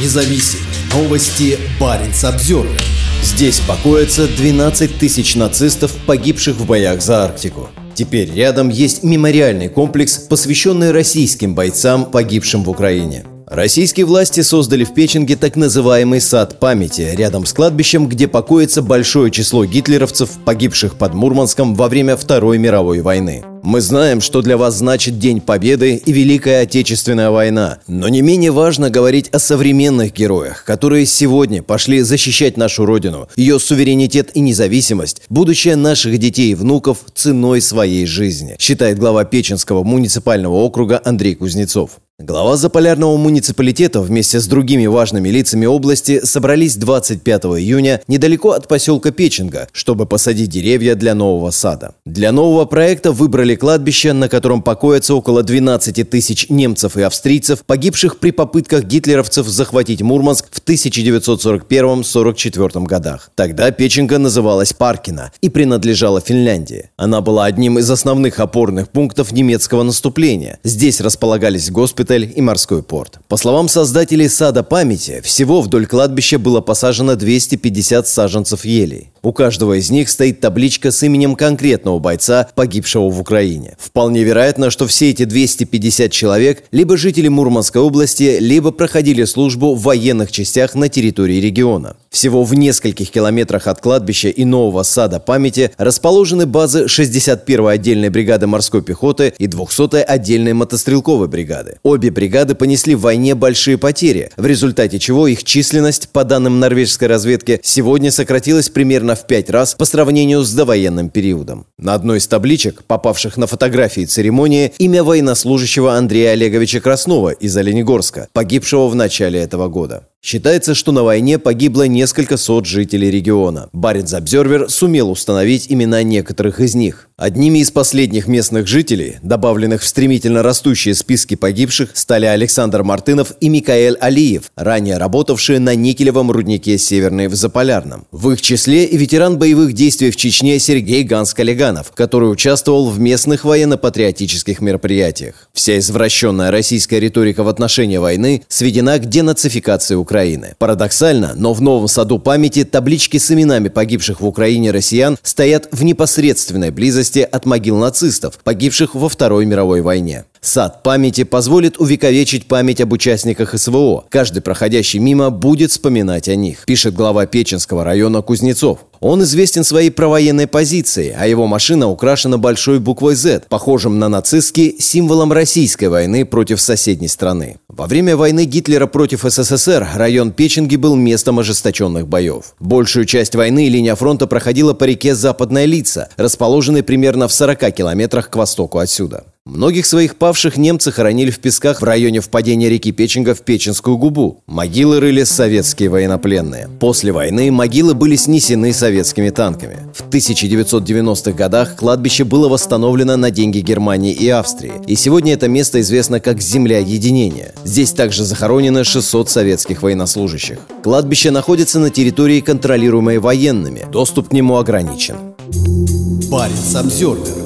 независим. Новости Баренц Обзервер. Здесь покоятся 12 тысяч нацистов, погибших в боях за Арктику. Теперь рядом есть мемориальный комплекс, посвященный российским бойцам, погибшим в Украине. Российские власти создали в Печенге так называемый сад памяти, рядом с кладбищем, где покоится большое число гитлеровцев, погибших под Мурманском во время Второй мировой войны. Мы знаем, что для вас значит День Победы и Великая Отечественная война, но не менее важно говорить о современных героях, которые сегодня пошли защищать нашу Родину, ее суверенитет и независимость, будущее наших детей и внуков ценой своей жизни, считает глава Печенского муниципального округа Андрей Кузнецов. Глава Заполярного муниципалитета вместе с другими важными лицами области собрались 25 июня недалеко от поселка Печенга, чтобы посадить деревья для нового сада. Для нового проекта выбрали кладбище, на котором покоятся около 12 тысяч немцев и австрийцев, погибших при попытках гитлеровцев захватить Мурманск в 1941-44 годах. Тогда Печенга называлась Паркина и принадлежала Финляндии. Она была одним из основных опорных пунктов немецкого наступления. Здесь располагались госпитали, госпиталь и морской порт. По словам создателей сада памяти, всего вдоль кладбища было посажено 250 саженцев елей. У каждого из них стоит табличка с именем конкретного бойца, погибшего в Украине. Вполне вероятно, что все эти 250 человек либо жители Мурманской области, либо проходили службу в военных частях на территории региона. Всего в нескольких километрах от кладбища и нового сада памяти расположены базы 61-й отдельной бригады морской пехоты и 200-й отдельной мотострелковой бригады. Обе бригады понесли в войне большие потери, в результате чего их численность, по данным норвежской разведки, сегодня сократилась примерно в пять раз по сравнению с довоенным периодом. На одной из табличек, попавших на фотографии церемонии, имя военнослужащего Андрея Олеговича Краснова из Оленегорска, погибшего в начале этого года. Считается, что на войне погибло несколько сот жителей региона. Баренц Обзервер сумел установить имена некоторых из них. Одними из последних местных жителей, добавленных в стремительно растущие списки погибших, стали Александр Мартынов и Микаэль Алиев, ранее работавшие на никелевом руднике Северный в Заполярном. В их числе и ветеран боевых действий в Чечне Сергей Ганс-Калиганов, который участвовал в местных военно-патриотических мероприятиях. Вся извращенная российская риторика в отношении войны сведена к денацификации Украины. Парадоксально, но в новом саду памяти таблички с именами погибших в Украине россиян стоят в непосредственной близости от могил нацистов, погибших во Второй мировой войне. Сад памяти позволит увековечить память об участниках СВО. Каждый проходящий мимо будет вспоминать о них, пишет глава Печенского района Кузнецов. Он известен своей провоенной позицией, а его машина украшена большой буквой Z, похожим на нацистский символом российской войны против соседней страны. Во время войны Гитлера против СССР район Печенги был местом ожесточенных боев. Большую часть войны линия фронта проходила по реке Западная Лица, расположенной примерно в 40 километрах к востоку отсюда. Многих своих павших немцы хоронили в песках в районе впадения реки Печенга в Печенскую губу. Могилы рыли советские военнопленные. После войны могилы были снесены советскими танками. В 1990-х годах кладбище было восстановлено на деньги Германии и Австрии. И сегодня это место известно как «Земля единения». Здесь также захоронено 600 советских военнослужащих. Кладбище находится на территории, контролируемой военными. Доступ к нему ограничен. Парень Самсервер